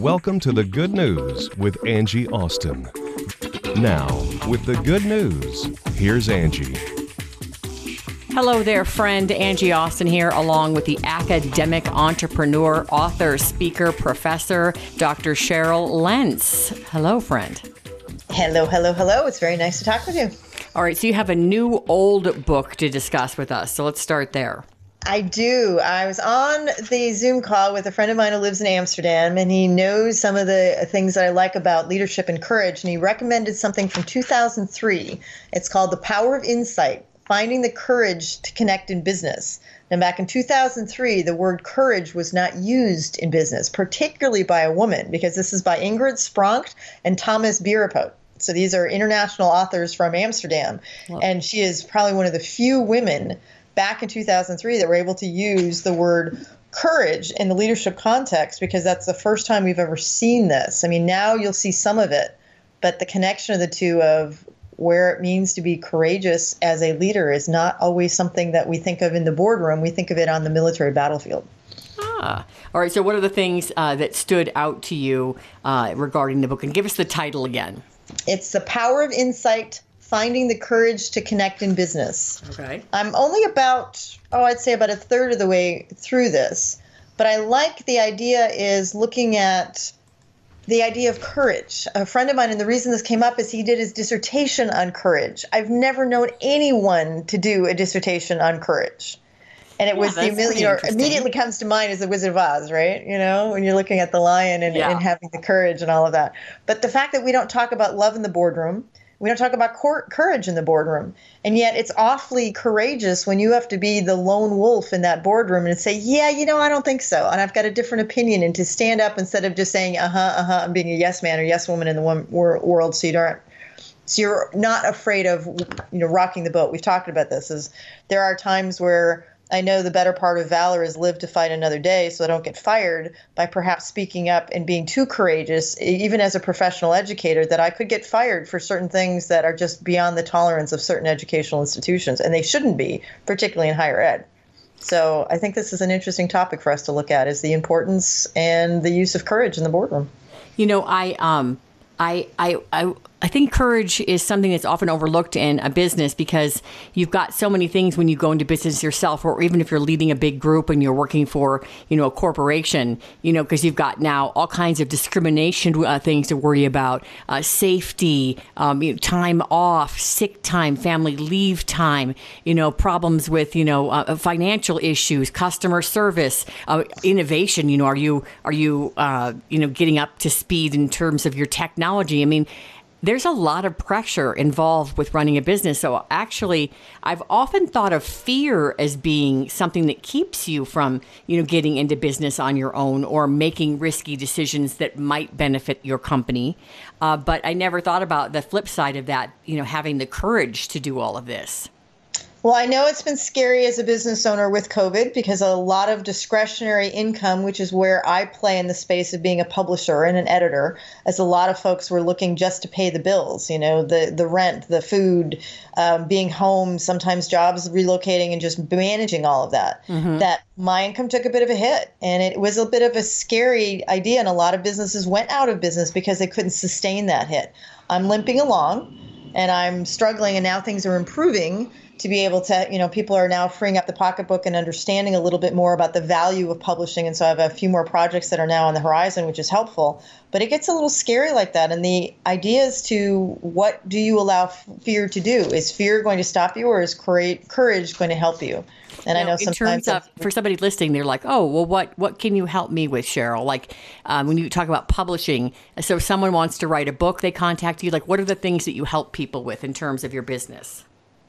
Welcome to the Good News with Angie Austin. Now, with the good news, here's Angie. Hello there, friend. Angie Austin here, along with the academic entrepreneur, author, speaker, professor, Dr. Cheryl Lentz. Hello, friend. Hello, hello, hello. It's very nice to talk with you. All right, so you have a new old book to discuss with us. So let's start there. I do. I was on the Zoom call with a friend of mine who lives in Amsterdam, and he knows some of the things that I like about leadership and courage. And he recommended something from 2003. It's called The Power of Insight Finding the Courage to Connect in Business. Now, back in 2003, the word courage was not used in business, particularly by a woman, because this is by Ingrid Spronk and Thomas Bierapot. So these are international authors from Amsterdam. And she is probably one of the few women back in 2003 that were able to use the word courage in the leadership context because that's the first time we've ever seen this. I mean, now you'll see some of it, but the connection of the two of where it means to be courageous as a leader is not always something that we think of in the boardroom. We think of it on the military battlefield. Ah, all right. So, what are the things uh, that stood out to you uh, regarding the book? And give us the title again. It's The Power of Insight Finding the Courage to Connect in Business. Okay. I'm only about, oh, I'd say about a third of the way through this, but I like the idea is looking at the idea of courage. A friend of mine, and the reason this came up is he did his dissertation on courage. I've never known anyone to do a dissertation on courage. And it Yeah, was the that's pretty you know, immediately comes to mind is the Wizard of Oz, right? You know, when you're looking at the lion and, Yeah. and having the courage and all of that. But the fact that we don't talk about love in the boardroom, we don't talk about cor- courage in the boardroom. And yet it's awfully courageous when you have to be the lone wolf in that boardroom and say, yeah, you know, I don't think so. And I've got a different opinion. And to stand up instead of just saying, uh huh, uh huh, and being a yes man or yes woman in the world so you don't. So you're not afraid of, you know, rocking the boat. We've talked about this. Is there are times where I know the better part of valor is live to fight another day so I don't get fired by perhaps speaking up and being too courageous, even as a professional educator, that I could get fired for certain things that are just beyond the tolerance of certain educational institutions. And they shouldn't be, particularly in higher ed. So I think this is an interesting topic for us to look at is the importance and the use of courage in the boardroom. You know, I um, I I I. I think courage is something that's often overlooked in a business because you've got so many things when you go into business yourself, or even if you're leading a big group and you're working for, you know, a corporation, you know, because you've got now all kinds of discrimination uh, things to worry about, uh, safety, um, you know, time off, sick time, family leave time, you know, problems with, you know, uh, financial issues, customer service, uh, innovation. You know, are you are you uh, you know getting up to speed in terms of your technology? I mean there's a lot of pressure involved with running a business. So actually, I've often thought of fear as being something that keeps you from, you know, getting into business on your own or making risky decisions that might benefit your company. Uh, but I never thought about the flip side of that, you know, having the courage to do all of this. Well, I know it's been scary as a business owner with COVID because a lot of discretionary income, which is where I play in the space of being a publisher and an editor, as a lot of folks were looking just to pay the bills, you know, the, the rent, the food, um, being home, sometimes jobs relocating and just managing all of that, that my income took a bit of a hit. And it was a bit of a scary idea. And a lot of businesses went out of business because they couldn't sustain that hit. I'm limping along and I'm struggling, and now things are improving to be able to, you know, people are now freeing up the pocketbook and understanding a little bit more about the value of publishing. And so I have a few more projects that are now on the horizon, which is helpful. But it gets a little scary like that. And the idea is to what do you allow f- fear to do? Is fear going to stop you, or is courage, courage going to help you? And I know in sometimes terms of for somebody listening, they're like, "Oh, well, what what can you help me with, Cheryl?" Like um, when you talk about publishing, so if someone wants to write a book, they contact you. Like, what are the things that you help people with in terms of your business?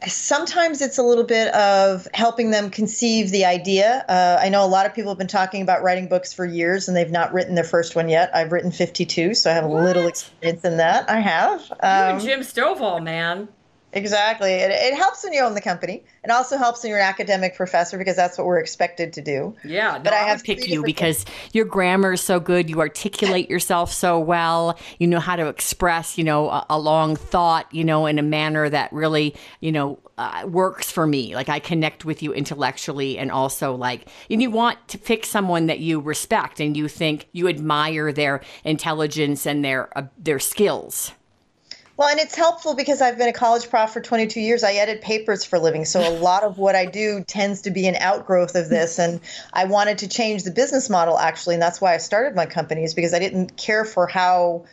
Sometimes it's a little bit of helping them conceive the idea. Uh, I know a lot of people have been talking about writing books for years and they've not written their first one yet. I've written 52, so I have a little experience in that. I have. Um, Jim Stovall, man. Exactly. It, it helps when you own the company. It also helps when you're an academic professor because that's what we're expected to do. Yeah, no, but I, I have pick you because things. your grammar is so good. You articulate yourself so well. You know how to express, you know, a, a long thought, you know, in a manner that really, you know, uh, works for me. Like I connect with you intellectually and also like, and you want to pick someone that you respect and you think you admire their intelligence and their uh, their skills. Well, and it's helpful because I've been a college prof for 22 years. I edit papers for a living. So a lot of what I do tends to be an outgrowth of this. And I wanted to change the business model actually. And that's why I started my company is because I didn't care for how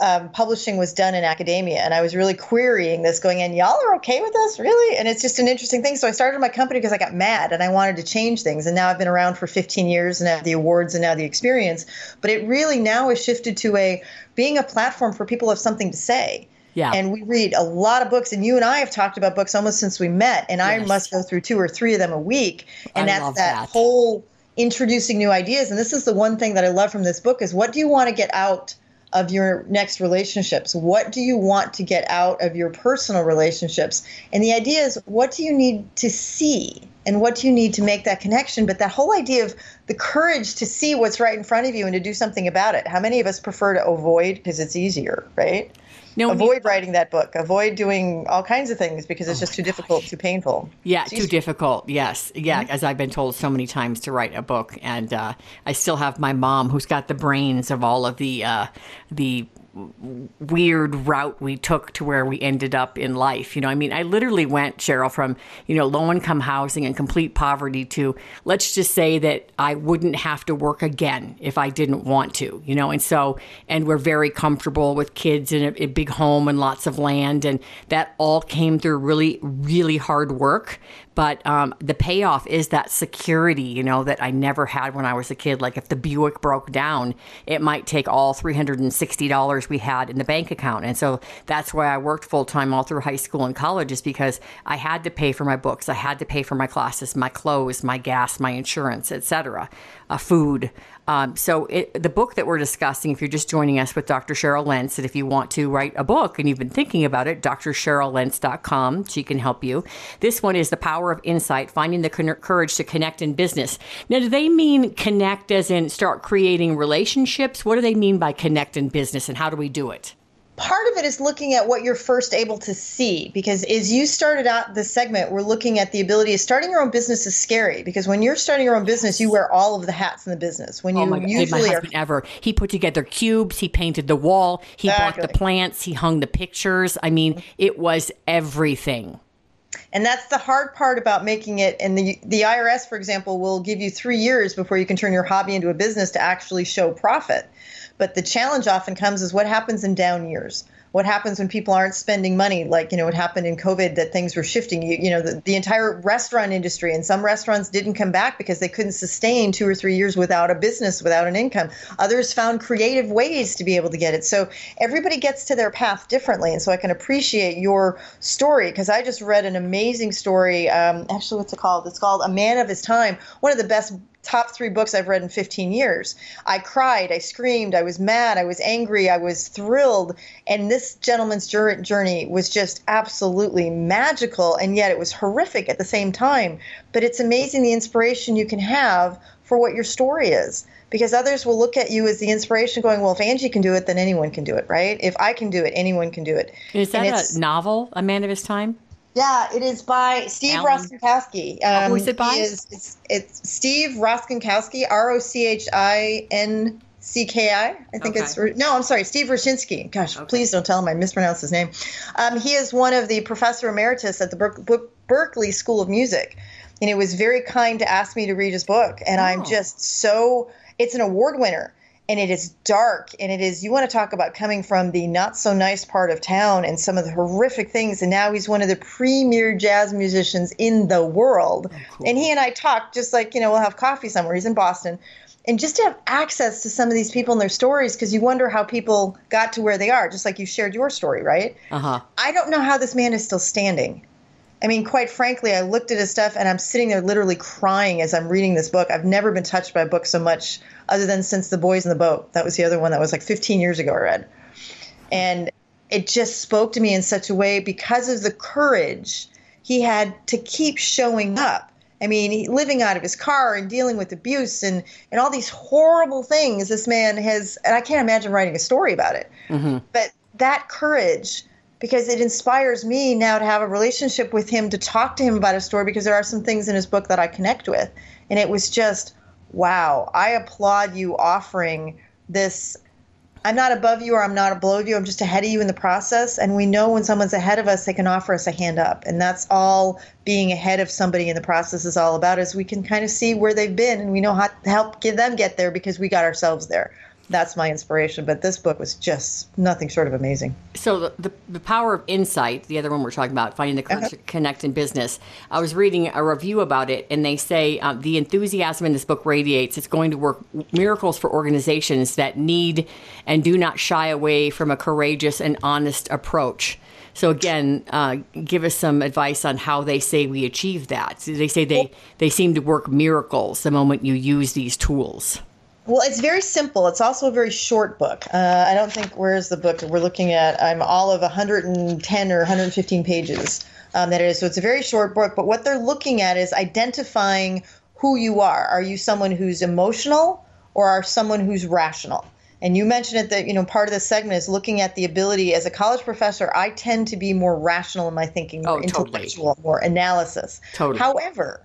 um, publishing was done in academia. And I was really querying this, going, and y'all are okay with this, really? And it's just an interesting thing. So I started my company because I got mad and I wanted to change things. And now I've been around for 15 years and have the awards and now the experience. But it really now has shifted to a being a platform for people who have something to say. Yeah. And we read a lot of books, and you and I have talked about books almost since we met, and yes. I must go through two or three of them a week. And I that's that, that whole introducing new ideas. And this is the one thing that I love from this book is what do you want to get out of your next relationships? What do you want to get out of your personal relationships? And the idea is what do you need to see? And what do you need to make that connection? But that whole idea of the courage to see what's right in front of you and to do something about it. How many of us prefer to avoid because it's easier, right? No, avoid you, writing that book. Avoid doing all kinds of things because it's oh just too gosh. difficult, too painful. Yeah, too difficult. Yes, yeah. Mm-hmm. As I've been told so many times to write a book, and uh, I still have my mom, who's got the brains of all of the uh, the weird route we took to where we ended up in life. You know, I mean, I literally went, Cheryl, from, you know, low income housing and complete poverty to let's just say that I wouldn't have to work again if I didn't want to, you know, and so, and we're very comfortable with kids in a, a big home and lots of land. And that all came through really, really hard work but um, the payoff is that security, you know, that I never had when I was a kid. Like if the Buick broke down, it might take all $360 we had in the bank account. And so that's why I worked full time all through high school and college, is because I had to pay for my books, I had to pay for my classes, my clothes, my gas, my insurance, etc., uh, food. Um, so it, the book that we're discussing, if you're just joining us with Dr. Cheryl Lentz, and if you want to write a book and you've been thinking about it, drcheryllentz.com, she can help you. This one is The Power of Insight, Finding the Courage to Connect in Business. Now, do they mean connect as in start creating relationships? What do they mean by connect in business and how do we do it? Part of it is looking at what you're first able to see because as you started out this segment we're looking at the ability of starting your own business is scary because when you're starting your own business you wear all of the hats in the business when oh you my God, usually my husband are, ever he put together cubes he painted the wall he exactly. bought the plants he hung the pictures i mean it was everything and that's the hard part about making it. And the the IRS, for example, will give you three years before you can turn your hobby into a business to actually show profit. But the challenge often comes is what happens in down years? What happens when people aren't spending money? Like you know what happened in covid that things were shifting? You, you know the, the entire restaurant industry and some restaurants didn't come back because they couldn't sustain two or three years without a business without an income. Others found creative ways to be able to get it. So everybody gets to their path differently. And so i can appreciate your story because i just read an amazing story um, actually what's it called? It's called a man of his time one of the best top three books I've read in 15 years. I cried, I screamed, I was mad, I was angry, I was thrilled. And this gentleman's journey was just absolutely magical. And yet it was horrific at the same time. But it's amazing the inspiration you can have for what your story is. Because others will look at you as the inspiration, going, Well, if Angie can do it, then anyone can do it, right? If I can do it, anyone can do it. Is that a novel, A Man of His Time? Yeah, it is by Steve Alan. Rostenkowski. Um, oh, who is it by? Is, it's, it's Steve Rostenkowski, R O C H I N C K I. I think okay. it's no. I'm sorry, Steve Rushinsky. Gosh, okay. please don't tell him I mispronounced his name. Um, he is one of the professor emeritus at the Ber- Berklee School of Music, and it was very kind to ask me to read his book. And oh. I'm just so. It's an award winner and it is dark and it is you want to talk about coming from the not so nice part of town and some of the horrific things and now he's one of the premier jazz musicians in the world. Oh, cool. and he and i talked just like you know we'll have coffee somewhere. He's in boston. And just to have access to some of these people and their stories because you wonder how people got to where they are just like you shared your story right? Uh-huh. i don't know how this man is still standing I mean, quite frankly, I looked at his stuff and I'm sitting there literally crying as I'm reading this book. I've never been touched by a book so much other than since The Boys in the Boat. That was the other one that was like 15 years ago I read. And it just spoke to me in such a way because of the courage he had to keep showing up. I mean, he, living out of his car and dealing with abuse and, and all these horrible things this man has, and I can't imagine writing a story about it. Mm-hmm. But that courage, because it inspires me now to have a relationship with him, to talk to him about his story, because there are some things in his book that I connect with. And it was just, wow, I applaud you offering this I'm not above you or I'm not below you. I'm just ahead of you in the process. And we know when someone's ahead of us, they can offer us a hand up. And that's all being ahead of somebody in the process is all about is we can kind of see where they've been and we know how to help get them get there because we got ourselves there that's my inspiration. But this book was just nothing short of amazing. So the, the, the power of insight, the other one we're talking about, finding the uh-huh. connect in business. I was reading a review about it, and they say uh, the enthusiasm in this book radiates. It's going to work miracles for organizations that need and do not shy away from a courageous and honest approach. So again, uh, give us some advice on how they say we achieve that. So they say they, they seem to work miracles the moment you use these tools. Well, it's very simple. It's also a very short book. Uh, I don't think where is the book we're looking at. I'm all of 110 or 115 pages. Um, that is, so it's a very short book. But what they're looking at is identifying who you are. Are you someone who's emotional, or are someone who's rational? And you mentioned it that you know part of the segment is looking at the ability as a college professor. I tend to be more rational in my thinking, more oh, intellectual, totally. more analysis. Totally. However,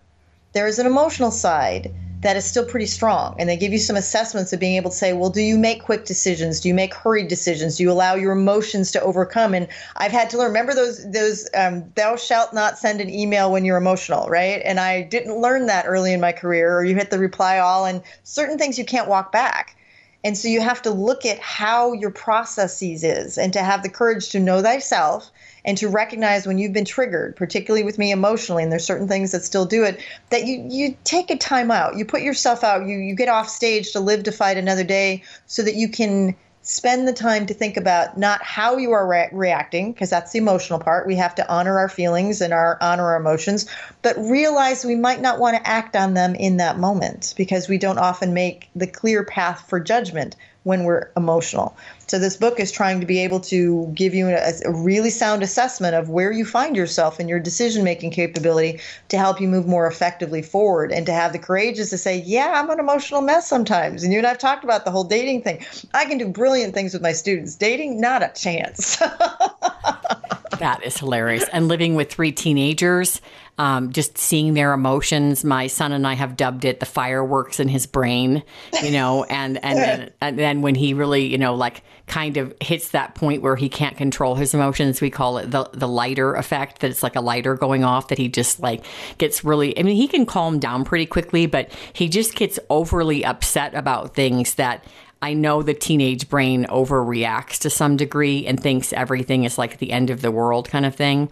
there is an emotional side that is still pretty strong. And they give you some assessments of being able to say, well, do you make quick decisions? Do you make hurried decisions? Do you allow your emotions to overcome? And I've had to learn. Remember those those um, thou shalt not send an email when you're emotional, right? And I didn't learn that early in my career. Or you hit the reply all, and certain things you can't walk back. And so you have to look at how your processes is and to have the courage to know thyself and to recognize when you've been triggered, particularly with me emotionally, and there's certain things that still do it, that you you take a time out. You put yourself out, you you get off stage to live to fight another day so that you can spend the time to think about not how you are re- reacting because that's the emotional part we have to honor our feelings and our honor our emotions but realize we might not want to act on them in that moment because we don't often make the clear path for judgment when we're emotional. So this book is trying to be able to give you a, a really sound assessment of where you find yourself and your decision making capability to help you move more effectively forward and to have the courage to say, yeah, I'm an emotional mess sometimes. And you and I've talked about the whole dating thing. I can do brilliant things with my students. Dating, not a chance. that is hilarious. And living with three teenagers, um, just seeing their emotions. My son and I have dubbed it the fireworks in his brain, you know, and and then, and then when he really, you know, like kind of hits that point where he can't control his emotions, we call it the the lighter effect. That it's like a lighter going off. That he just like gets really. I mean, he can calm down pretty quickly, but he just gets overly upset about things that I know the teenage brain overreacts to some degree and thinks everything is like the end of the world kind of thing.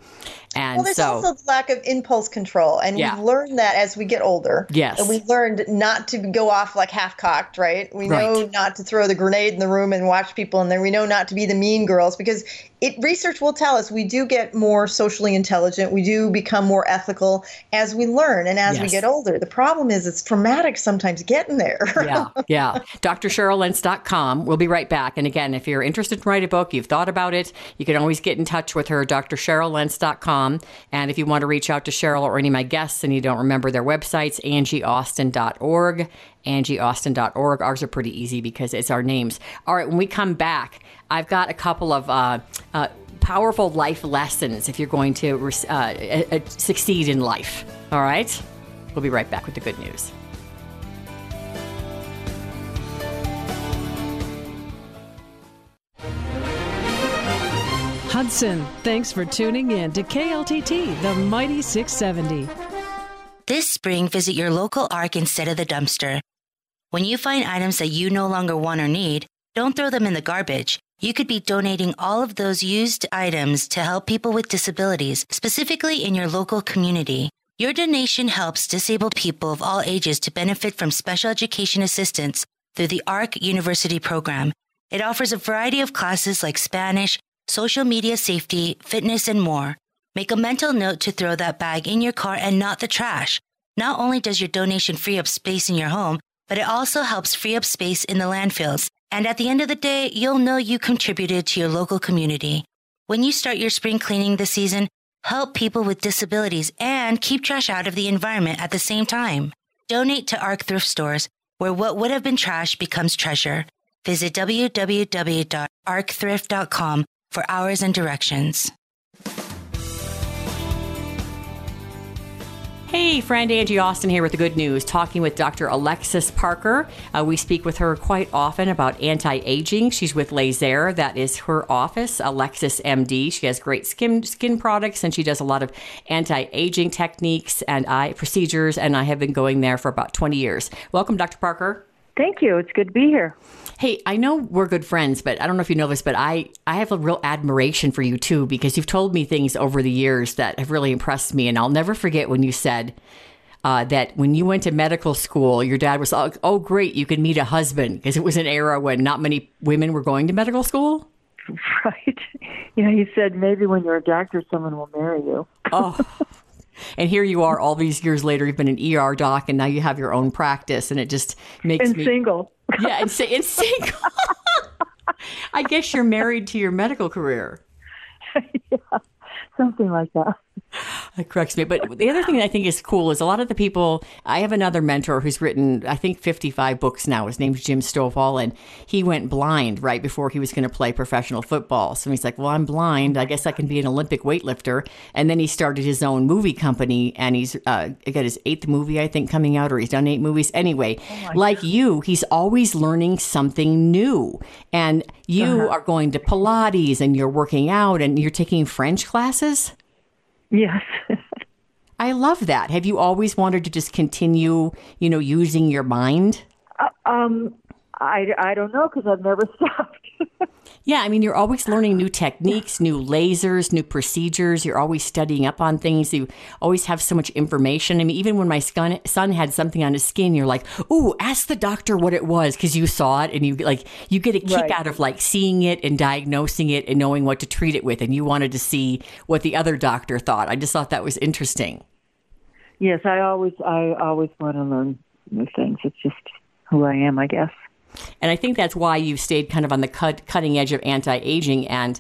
And well, there's so, also the lack of impulse control, and yeah. we've learned that as we get older. Yes, and we learned not to go off like half cocked. Right, we know not to throw the grenade in the room and watch people, and then we know not to be the mean girls because it research will tell us we do get more socially intelligent, we do become more ethical as we learn and as yes. we get older. The problem is it's traumatic sometimes getting there. yeah, yeah. DrCherylLentz.com. We'll be right back. And again, if you're interested to write a book, you've thought about it, you can always get in touch with her, at DrCherylLentz.com. And if you want to reach out to Cheryl or any of my guests and you don't remember their websites, angieaustin.org, angieaustin.org. Ours are pretty easy because it's our names. All right, when we come back, I've got a couple of uh, uh, powerful life lessons if you're going to uh, uh succeed in life. All right? We'll be right back with the good news. Hudson, thanks for tuning in to KLTT, the Mighty 670. This spring, visit your local ARC instead of the dumpster. When you find items that you no longer want or need, don't throw them in the garbage. You could be donating all of those used items to help people with disabilities, specifically in your local community. Your donation helps disabled people of all ages to benefit from special education assistance through the ARC University program. It offers a variety of classes like Spanish, social media safety, fitness, and more. Make a mental note to throw that bag in your car and not the trash. Not only does your donation free up space in your home, but it also helps free up space in the landfills. And at the end of the day, you'll know you contributed to your local community. When you start your spring cleaning this season, help people with disabilities and keep trash out of the environment at the same time. Donate to ARC thrift stores where what would have been trash becomes treasure. Visit www.arcthrift.com for hours and directions. Hey, friend Angie Austin here with the good news, talking with Dr. Alexis Parker. Uh, we speak with her quite often about anti aging. She's with Lasair, that is her office, Alexis MD. She has great skin skin products and she does a lot of anti aging techniques and eye procedures. And I have been going there for about 20 years. Welcome, Dr. Parker. Thank you. It's good to be here. Hey, I know we're good friends, but I don't know if you know this, but I, I have a real admiration for you too, because you've told me things over the years that have really impressed me. And I'll never forget when you said uh, that when you went to medical school, your dad was like, oh, great, you can meet a husband, because it was an era when not many women were going to medical school. Right. You know, he said maybe when you're a doctor, someone will marry you. oh. And here you are all these years later, you've been an ER doc and now you have your own practice and it just makes and me single. Yeah, and, and single. I guess you're married to your medical career. yeah, something like that. That corrects me. But the other thing I think is cool is a lot of the people. I have another mentor who's written, I think, 55 books now. His name's Jim Stovall, and he went blind right before he was going to play professional football. So he's like, Well, I'm blind. I guess I can be an Olympic weightlifter. And then he started his own movie company, and he's uh, got his eighth movie, I think, coming out, or he's done eight movies. Anyway, oh like God. you, he's always learning something new. And you uh-huh. are going to Pilates and you're working out and you're taking French classes. Yes. I love that. Have you always wanted to just continue, you know, using your mind? Uh, um, I, I don't know because I've never stopped. Yeah, I mean, you're always learning new techniques, new lasers, new procedures. You're always studying up on things. You always have so much information. I mean, even when my son, son had something on his skin, you're like, "Ooh, ask the doctor what it was," because you saw it, and you like you get a kick right. out of like seeing it and diagnosing it and knowing what to treat it with, and you wanted to see what the other doctor thought. I just thought that was interesting. Yes, I always I always want to learn new things. It's just who I am, I guess. And I think that's why you've stayed kind of on the cut, cutting edge of anti aging. And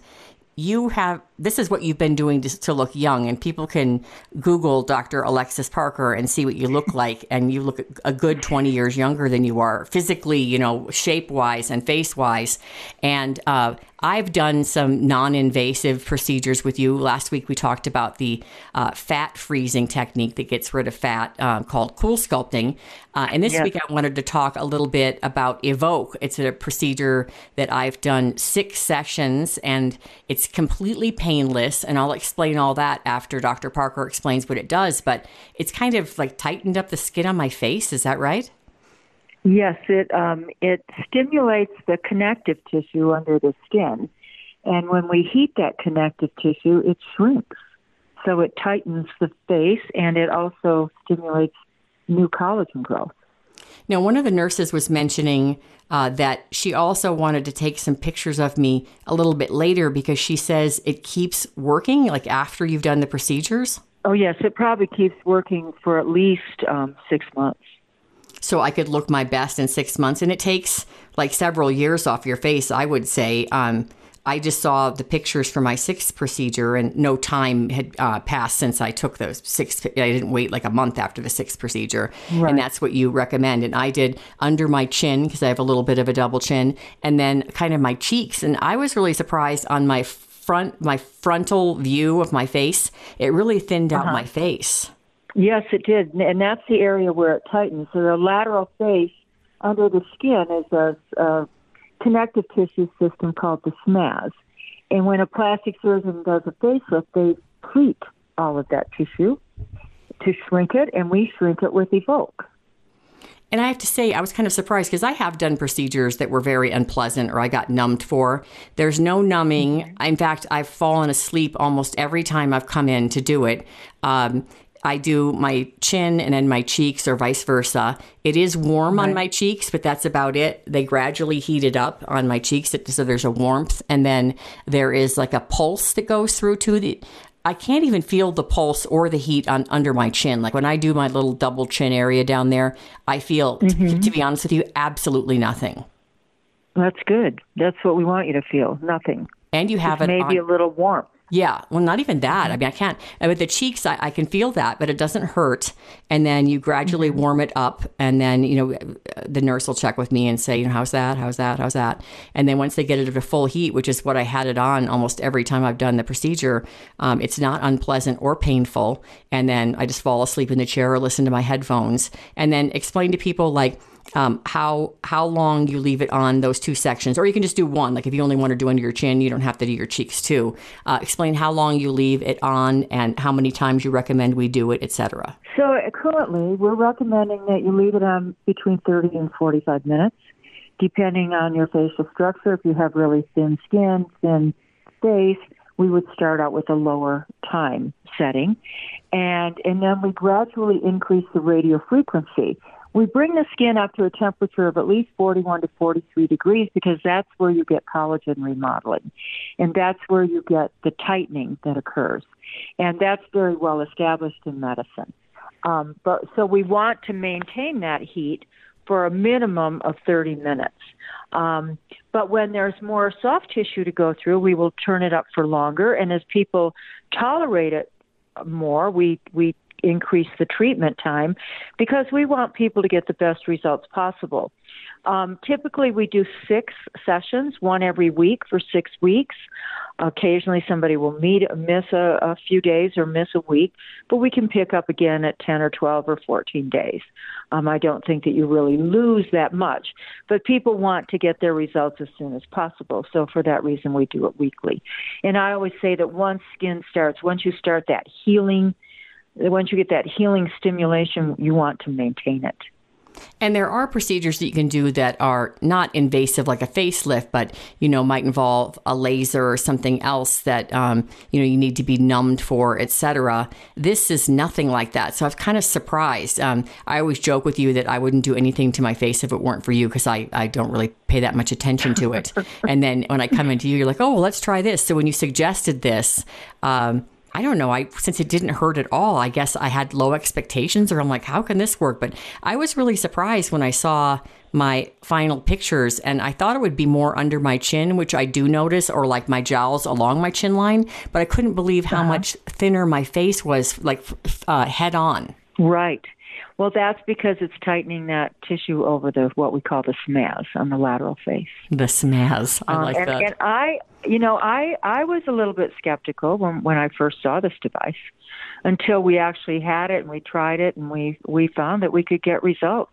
you have this is what you've been doing to, to, look young and people can google dr alexis parker and see what you look like and you look a good 20 years younger than you are physically you know shape wise and face wise and uh, I've done some non invasive procedures with you. Last week we talked about the uh, fat freezing technique that gets rid of fat uh, called CoolSculpting. Uh, and this yes. week I wanted to talk a little bit about Evoke. It's a procedure that I've done six sessions and it's completely painless. And I'll explain all that after Dr. Parker explains what it does. But it's kind of like tightened up the skin on my face. Is that right? Yes, it um, it stimulates the connective tissue under the skin, and when we heat that connective tissue, it shrinks. So it tightens the face, and it also stimulates new collagen growth. Now, one of the nurses was mentioning uh, that she also wanted to take some pictures of me a little bit later because she says it keeps working, like after you've done the procedures. Oh yes, it probably keeps working for at least um, six months so I could look my best in six months. And it takes like several years off your face, I would say. Um, I just saw the pictures for my sixth procedure, and no time had uh, passed since I took those six. I didn't wait like a month after the sixth procedure, right. and that's what you recommend. And I did under my chin because I have a little bit of a double chin, and then kind of my cheeks. And I was really surprised on my front, my frontal view of my face. It really thinned out uh-huh. my face. Yes, it did, and that's the area where it tightens. So the lateral face under the skin is a, a connective tissue system called the SMAS. And when a plastic surgeon does a facelift, they treat all of that tissue to shrink it, and we shrink it with Evoke. And I have to say, I was kind of surprised because I have done procedures that were very unpleasant or I got numbed for. There's no numbing. Mm-hmm. In fact, I've fallen asleep almost every time I've come in to do it. Um, I do my chin and then my cheeks or vice versa. It is warm right. on my cheeks, but that's about it. They gradually heat it up on my cheeks so there's a warmth and then there is like a pulse that goes through to the I can't even feel the pulse or the heat on under my chin. Like when I do my little double chin area down there, I feel mm-hmm. t- to be honest with you absolutely nothing. That's good. That's what we want you to feel. Nothing. and you have it maybe on, a little warm. Yeah, well, not even that. I mean, I can't. With the cheeks, I, I, can feel that, but it doesn't hurt. And then you gradually Mm-hmm. warm it up, and then you know the nurse will check with me and say, you know, how's that? How's that? How's that? And then once they get it at a full heat, which is what I had it on almost every time I've done the procedure, um, it's not unpleasant or painful. And then I just fall asleep in the chair or listen to my headphones, and then explain to people like um, how how long you leave it on those two sections, or you can just do one. Like if you only want to do under your chin, you don't have to do your cheeks too. Uh, explain how long you leave it on and how many times you recommend we do it, etc. So currently, we're recommending that you leave it on between 30 and 45 minutes, depending on your facial structure. If you have really thin skin, thin face, we would start out with a lower time setting, and and then we gradually increase the radio frequency. We bring the skin up to a temperature of at least 41 to 43 degrees because that's where you get collagen remodeling. And that's where you get the tightening that occurs. And that's very well established in medicine. Um, but so we want to maintain that heat for a minimum of 30 minutes. Um, but when there's more soft tissue to go through, we will turn it up for longer. And as people tolerate it more, we we increase the treatment time because we want people to get the best results possible. Um, typically, we do six sessions, one every week for six weeks. Occasionally, somebody will meet, miss a, a few days or miss a week, but we can pick up again at 10 or 12 or 14 days. Um, I don't think that you really lose that much, but people want to get their results as soon as possible. So, for that reason, we do it weekly. And I always say that once skin starts, once you start that healing, once you get that healing stimulation, you want to maintain it. And there are procedures that you can do that are not invasive, like a facelift, but you know might involve a laser or something else that um, you know you need to be numbed for, etc. This is nothing like that, so I was kind of surprised. Um, I always joke with you that I wouldn't do anything to my face if it weren't for you because I I don't really pay that much attention to it. and then when I come into you, you're like, oh, well, let's try this. So when you suggested this. Um, I don't know. I since it didn't hurt at all, I guess I had low expectations, or I'm like, how can this work? But I was really surprised when I saw my final pictures, and I thought it would be more under my chin, which I do notice, or like my jowls along my chin line. But I couldn't believe how much thinner my face was, like uh, head on. Right. Well, that's because it's tightening that tissue over the what we call the SMAS on the lateral face. The SMAS, I Um, like and, that. and I, you know, I I was a little bit skeptical when when I first saw this device, until we actually had it and we tried it and we we found that we could get results.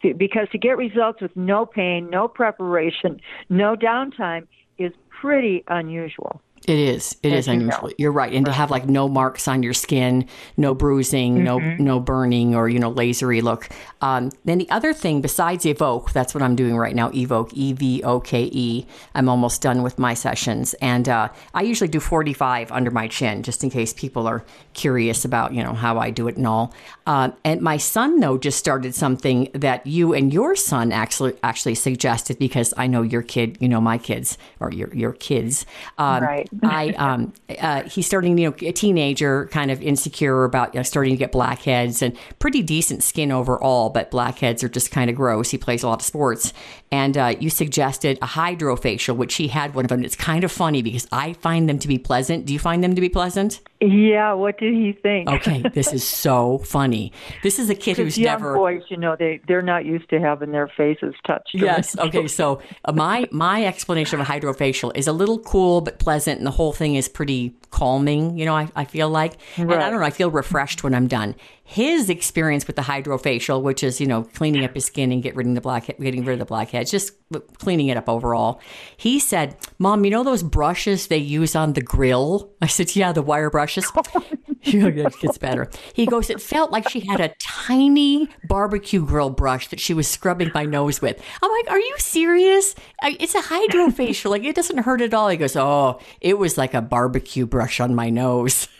Because to get results with no pain, no preparation, no downtime is pretty unusual. It is. It is As you unusual. You're right. And to have like no marks on your skin, no bruising, no Mm-hmm. no burning or you know lasery look. Um, then the other thing besides Evoke, that's what I'm doing right now. Evoke, E V O K E. I'm almost done with my sessions, and uh, I usually do 45 under my chin, just in case people are curious about you know how I do it and all. Uh, and my son though just started something that you and your son actually actually suggested because I know your kid, you know my kids or your your kids. Um, Right. I um uh, he's starting you know a teenager kind of insecure about you know, starting to get blackheads and pretty decent skin overall but blackheads are just kind of gross. He plays a lot of sports. And uh, you suggested a hydrofacial which he had one of them. It's kind of funny because I find them to be pleasant. Do you find them to be pleasant Yeah, what did he think? okay this is so funny this is a kid who's young never boys, you know, they they're not used to having their faces touched. Yes. Okay. So uh, my my explanation of a hydrofacial is a little cool but pleasant, and the whole thing is pretty calming. You know, I, I feel like, and I don't know, I feel refreshed when I'm done. His experience with the hydrofacial, which is you know cleaning up his skin and get rid of the black getting rid of the blackheads, just cleaning it up overall. He said, "Mom, you know those brushes they use on the grill?" I said, "Yeah, the wire brushes." Oh it gets better. He goes, It felt like she had a tiny barbecue grill brush that she was scrubbing my nose with. I'm like, Are you serious? It's a hydrofacial. Like, it doesn't hurt at all. He goes, Oh, it was like a barbecue brush on my nose.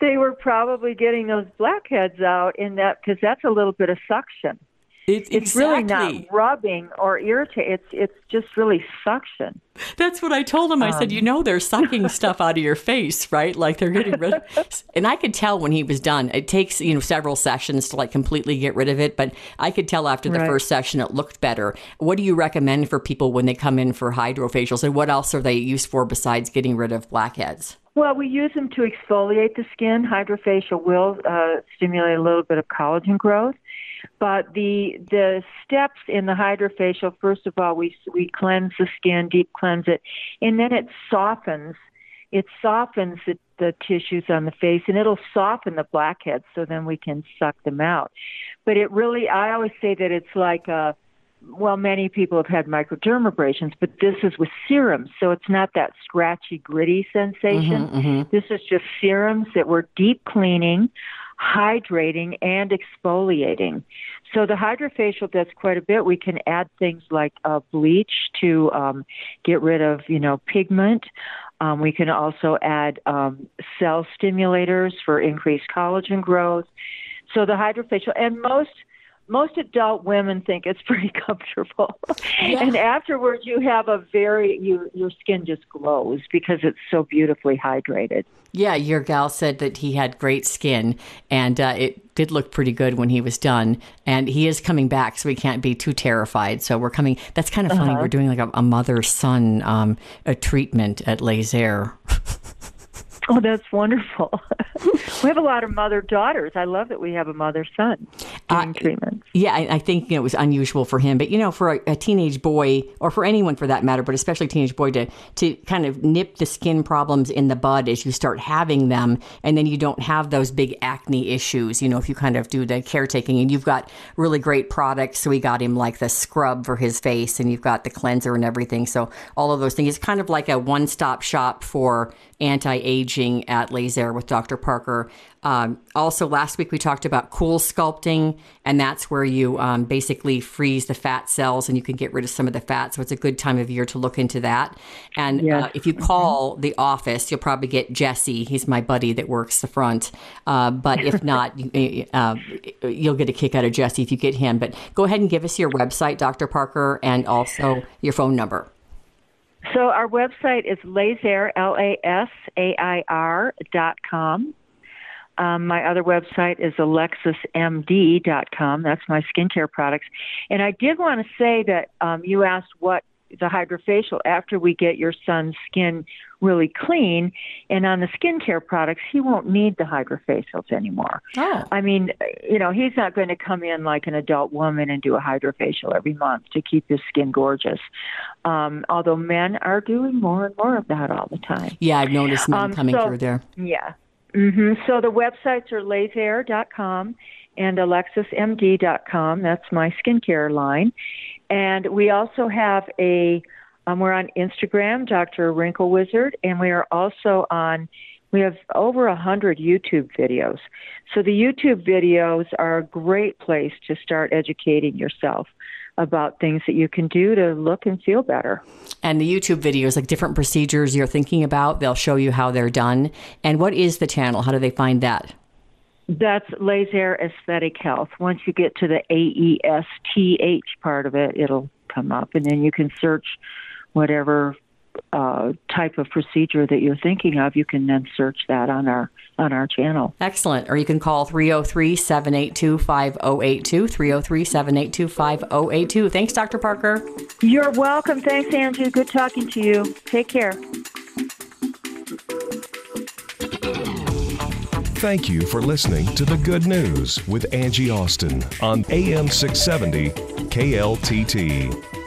they were probably getting those blackheads out in that because that's a little bit of suction. It, it's really not rubbing or irritating. It's it's just really suction. That's what I told him. I said, um. you know, they're sucking stuff out of your face, right? Like they're getting rid of And I could tell when he was done. It takes, you know, several sessions to like completely get rid of it, but I could tell after the Right. first session it looked better. What do you recommend for people when they come in for hydrofacials and what else are they used for besides getting rid of blackheads? Well, we use them to exfoliate the skin. Hydrofacial will uh, stimulate a little bit of collagen growth. But the the steps in the hydrofacial, first of all, we we cleanse the skin, deep cleanse it, and then it softens. It softens the, the tissues on the face, and it'll soften the blackheads, so then we can suck them out. But it really, I always say that it's like a well, many people have had microdermabrasions, but this is with serums, so it's not that scratchy, gritty sensation. This is just serums that we're deep cleaning, hydrating, and exfoliating. So the hydrofacial does quite a bit. We can add things like uh, bleach to um, get rid of, you know, pigment. Um, we can also add um, cell stimulators for increased collagen growth. So the hydrofacial, and most most adult women think it's pretty comfortable. And afterwards, you have a very you your skin just glows because it's so beautifully hydrated. Yeah, your gal said that he had great skin, and uh, it did look pretty good when he was done. And he is coming back, so we can't be too terrified. So we're coming. That's kind of funny. We're doing like a, a mother son um, a treatment at Lasair. Oh, that's wonderful. we have a lot of mother daughters. I love that we have a mother son treatments. Yeah, I, I think you know, it was unusual for him, but you know, for a, a teenage boy, or for anyone for that matter, but especially a teenage boy, to to kind of nip the skin problems in the bud as you start having them, and then you don't have those big acne issues. You know, if you kind of do the caretaking, and you've got really great products. So we got him like the scrub for his face, and you've got the cleanser and everything. So all of those things. It's kind of like a one stop shop for anti aging at Lasair with Dr. Parker. Um, also, last week we talked about cool sculpting, and that's where you um, basically freeze the fat cells and you can get rid of some of the fat. So it's a good time of year to look into that. And uh, if you call the office, you'll probably get Jesse. He's my buddy that works the front. Uh, but if not, you, uh, you'll get a kick out of Jesse if you get him. But go ahead and give us your website, Dr. Parker, and also your phone number. So our website is lasair, L-A-S-A-I-R dot com. Um, my other website is alexismd.com. That's my skincare products. And I did want to say that um, you asked what the hydrofacial after we get your son's skin really clean. And on the skincare products, he won't need the hydrofacials anymore. Oh. I mean, you know, he's not going to come in like an adult woman and do a hydrofacial every month to keep his skin gorgeous. Um, although men are doing more and more of that all the time. Yeah, I've noticed men Um, coming so- through there. Yeah. hmm So the websites are lasair.com and alexismd.com. That's my skincare line. And we also have a, um, we're on Instagram, Dr. Wrinkle Wizard, and we are also on, we have over a hundred YouTube videos. So the YouTube videos are a great place to start educating yourself about things that you can do to look and feel better. And the YouTube videos, like different procedures you're thinking about, they'll show you how they're done. And what is the channel? How do they find that? That's lasair aesthetic health. Once you get to the A E S T H part of it, it'll come up, and then you can search whatever uh, type of procedure that you're thinking of. You can then search that on our on our channel. Excellent. Or you can call 303 782 5082. 303 782 5082. Thanks, Dr. Parker. You're welcome. Thanks, Andrew. Good talking to you. Take care. Thank you for listening to The Good News with Angie Austin on AM 670 KLTT.